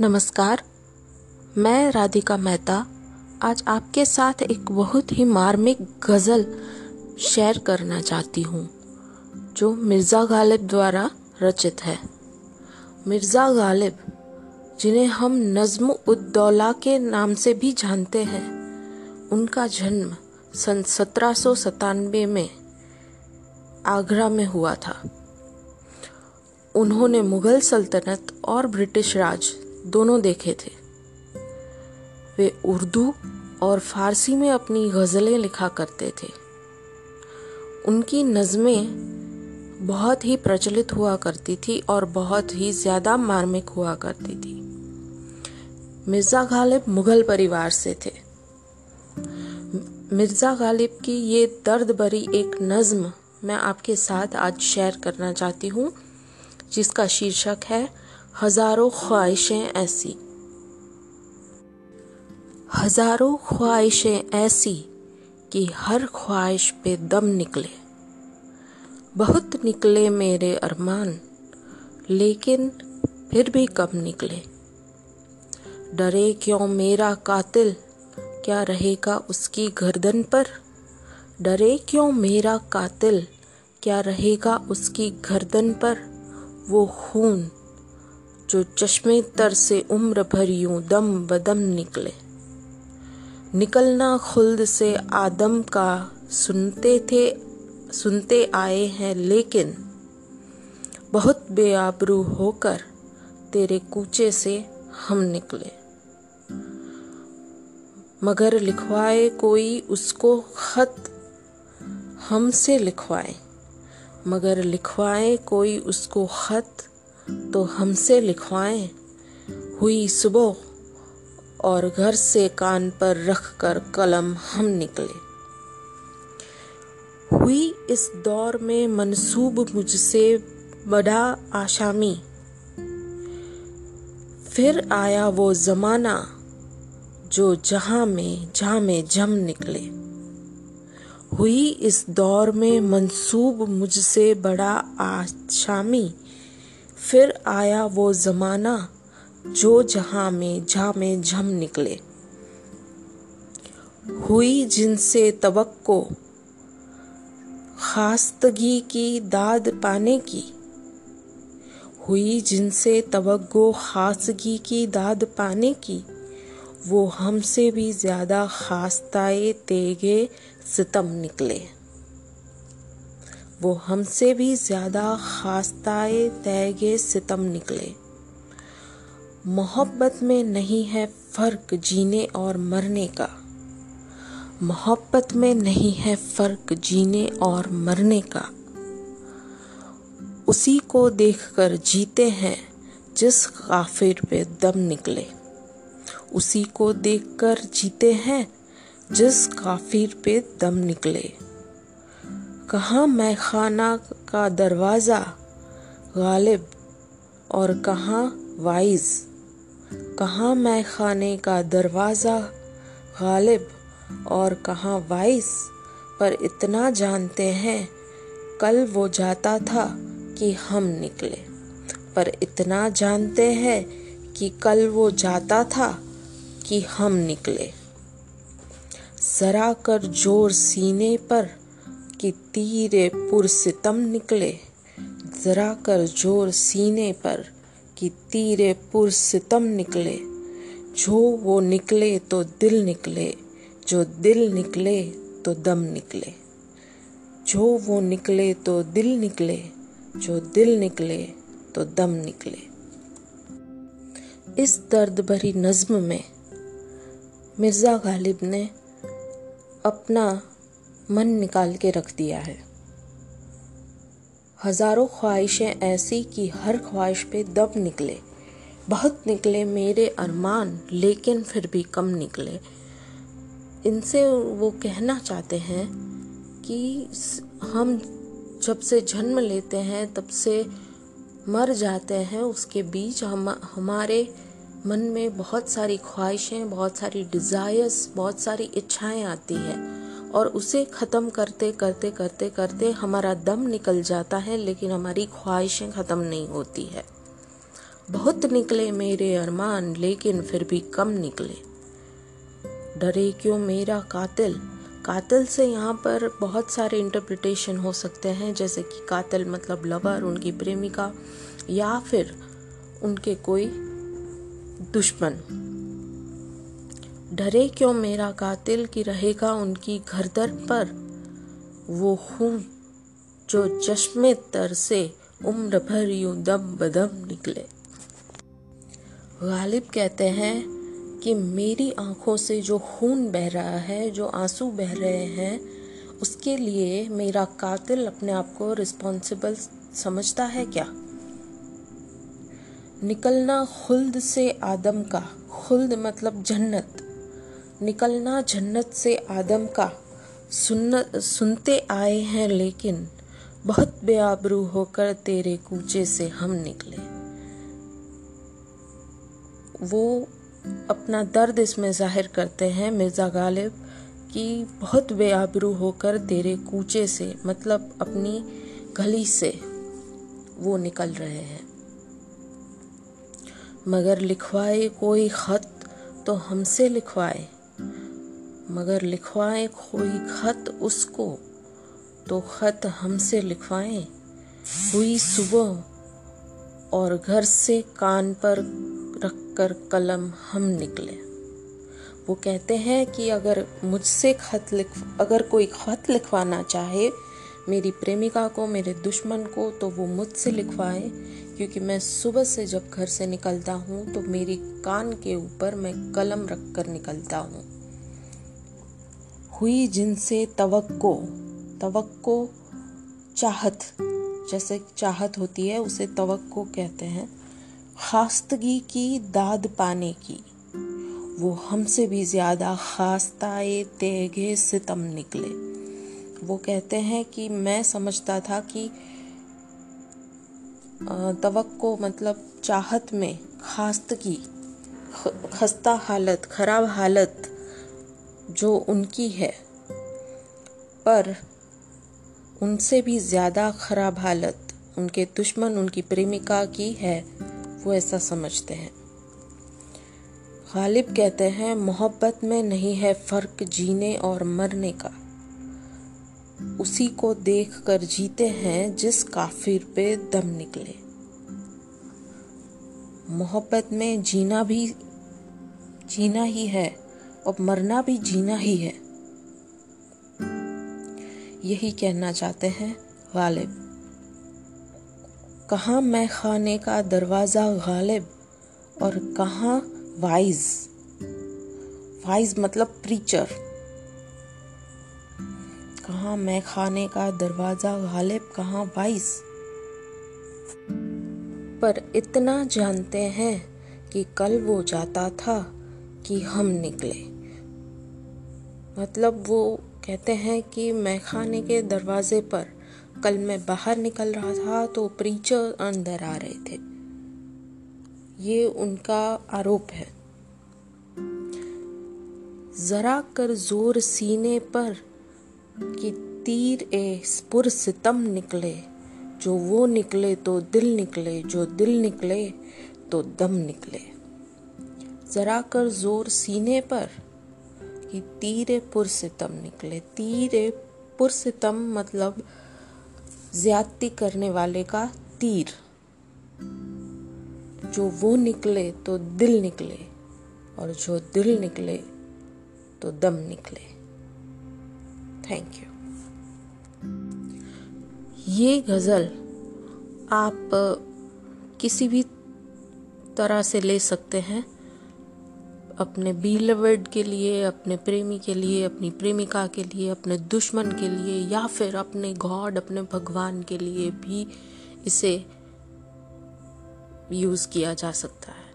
नमस्कार। मैं राधिका मेहता। आज आपके साथ एक बहुत ही मार्मिक गज़ल शेयर करना चाहती हूँ, जो मिर्ज़ा गालिब द्वारा रचित है। मिर्ज़ा गालिब, जिन्हें हम नज़्म उद्दौला के नाम से भी जानते हैं, उनका जन्म सन सत्रह सौ सतानवे में आगरा में हुआ था। उन्होंने मुगल सल्तनत और ब्रिटिश राज दोनों देखे थे। वे उर्दू और फारसी में अपनी गज़लें लिखा करते थे। उनकी नज़में बहुत ही प्रचलित हुआ करती थी और बहुत ही ज़्यादा मार्मिक हुआ करती थी। मिर्ज़ा गालिब मुग़ल परिवार से थे। मिर्ज़ा गालिब की ये दर्द भरी एक नज़म मैं आपके साथ आज शेयर करना चाहती हूँ, जिसका शीर्षक है हज़ारों ख्वाहिशें ऐसी। हज़ारों ख्वाहिशें ऐसी कि हर ख्वाहिश पे दम निकले। बहुत निकले मेरे अरमान, लेकिन फिर भी कब निकले? डरे क्यों मेरा कातिल? क्या रहेगा उसकी गर्दन पर? डरे क्यों मेरा कातिल? क्या रहेगा उसकी गर्दन पर? वो खून जो चश्मे तर से उम्र भर यूँ दम बदम निकले। निकलना खुल्द से आदम का सुनते थे, सुनते आए हैं लेकिन बहुत बेआबरू होकर तेरे कूचे से हम निकले। मगर लिखवाए कोई उसको खत हमसे लिखवाए, मगर लिखवाए कोई उसको खत तो हमसे लिखवाएँ हुई सुबह और घर से कान पर रख कर कलम हम निकले। हुई इस दौर में मनसूब मुझसे बड़ा आशामी। फिर आया वो जमाना जो जहाँ में जहाँ में जम निकले। हुई इस दौर में मनसूब मुझसे बड़ा आशामी। फिर आया वो ज़माना जो जहाँ में झा में झम निकले। हुई जिनसे तवक्को, खास्तगी की दाद पाने की। हुई जिनसे तवक्को, खासगी की दाद पाने की। वो हमसे भी ज़्यादा खास्ताए, तेगे, सितम निकले। वो हमसे भी ज़्यादा खास्ताए तैगे सितम निकले। मोहब्बत में नहीं है फ़र्क जीने और मरने का। मोहब्बत में नहीं है फ़र्क जीने और मरने का। उसी को देखकर जीते हैं जिस काफिर पे दम निकले। उसी को देखकर जीते हैं जिस काफिर पे दम निकले। कहाँ मैं खाना का दरवाज़ा? गालिब। और कहाँ वाइज? कहाँ मैं खाने का दरवाज़ा? गालिब। और कहाँ वाइस पर इतना जानते हैं, कल वो जाता था कि हम निकले। पर इतना जानते हैं कि कल वो जाता था कि हम निकले। जरा कर ज़ोर सीने पर कि तीरे पुरसितम निकले। जरा कर ज़ोर सीने पर कि तीरे पुरसितम निकले। जो वो निकले तो दिल निकले, जो दिल निकले तो दम निकले। जो वो निकले तो दिल निकले, जो दिल निकले तो दम निकले। इस दर्द भरी नज्म में मिर्ज़ा गालिब ने अपना मन निकाल के रख दिया है। हज़ारों ख्वाहिशें ऐसी कि हर ख्वाहिश पे दब निकले। बहुत निकले मेरे अरमान, लेकिन फिर भी कम निकले। इनसे वो कहना चाहते हैं कि हम जब से जन्म लेते हैं, तब से मर जाते हैं, उसके बीच हम, हमारे मन में बहुत सारी ख्वाहिशें, बहुत सारी डिज़ायर्स बहुत सारी इच्छाएँ आती हैं। और उसे ख़त्म करते करते करते करते हमारा दम निकल जाता है, लेकिन हमारी ख्वाहिशें ख़त्म नहीं होती है। बहुत निकले मेरे अरमान, लेकिन फिर भी कम निकले। डरे क्यों मेरा कातिल? कातिल से यहाँ पर बहुत सारे इंटरप्रिटेशन हो सकते हैं, जैसे कि कातिल मतलब लवर उनकी प्रेमिका, या फिर उनके कोई दुश्मन। डरे क्यों मेरा कातिल कि रहेगा उनकी घरदर पर? वो हूँ जो चश्मे तर से उम्र भर यूँ दम बदम निकले। गालिब कहते हैं कि मेरी आँखों से जो खून बह रहा है, जो आँसू बह रहे हैं, उसके लिए मेरा कातिल अपने आप को रिस्पॉन्सिबल समझता है क्या? निकलना खुल्द से आदम का, खुल्द मतलब जन्नत। निकलना जन्नत से आदम का सुन सुनते आए हैं, लेकिन बहुत बेआबरू होकर तेरे कूचे से हम निकले। वो अपना दर्द इसमें ज़ाहिर करते हैं, मिर्ज़ा गालिब, कि बहुत बेआबरू होकर तेरे कूचे से मतलब अपनी गली से वो निकल रहे हैं। मगर लिखवाए कोई खत तो हमसे लिखवाए। मगर लिखवाए कोई खत उसको तो खत हमसे लिखवाए। हुई सुबह और घर से कान पर रखकर कलम हम निकले। वो कहते हैं कि अगर मुझसे खत लिख, अगर कोई खत लिखवाना चाहे मेरी प्रेमिका को, मेरे दुश्मन को तो वो मुझसे लिखवाए, क्योंकि मैं सुबह से जब घर से निकलता हूँ तो मेरी कान के ऊपर मैं कलम रख कर निकलता हूँ। हुई जिनसे तवक्को तवक्को चाहत, जैसे चाहत होती है, उसे तवक्को कहते हैं। खास्तगी की दाद पाने की, वो हमसे भी ज़्यादा खास्ताए तेगे सितम निकले। वो कहते हैं कि मैं समझता था कि तवक्को मतलब चाहत में खास्तगी खस्ता हालत, ख़राब हालत जो उनकी है, पर उनसे भी ज़्यादा ख़राब हालत, उनके दुश्मन, उनकी प्रेमिका की है, वो ऐसा समझते हैं। गालिब कहते हैं, मोहब्बत में नहीं है फ़र्क जीने और मरने का। उसी को देख कर जीते हैं जिस काफिर पे दम निकले। मोहब्बत में जीना भी, जीना ही है। और मरना भी जीना ही है। यही कहना चाहते हैं गालिब। कहाँ मैं खाने का दरवाज़ा गालिब और कहाँ वाइज? वाइज मतलब प्रीचर। कहाँ मैं खाने का दरवाज़ा गालिब, कहाँ वाइज? पर इतना जानते हैं कि कल वो जाता था कि हम निकले। मतलब वो कहते हैं कि मैं खाने के दरवाजे पर कल मैं बाहर निकल रहा था तो प्रीचर अंदर आ रहे थे। ये उनका आरोप है। जरा कर ज़ोर सीने पर कि तीर ए स्पुर सितम निकले, जो वो निकले तो दिल निकले, जो दिल निकले तो दम निकले। जरा कर ज़ोर सीने पर कि तीर पुरसितम निकले। तीर पुरसितम मतलब ज्यादती करने वाले का तीर। जो वो निकले तो दिल निकले और जो दिल निकले तो दम निकले। थैंक यू ये गज़ल आप किसी भी तरह से ले सकते हैं। अपने बीलवर्ड के लिए, अपने प्रेमी के लिए, अपनी प्रेमिका के लिए, अपने दुश्मन के लिए, या फिर अपने गॉड अपने भगवान के लिए भी इसे यूज़ किया जा सकता है।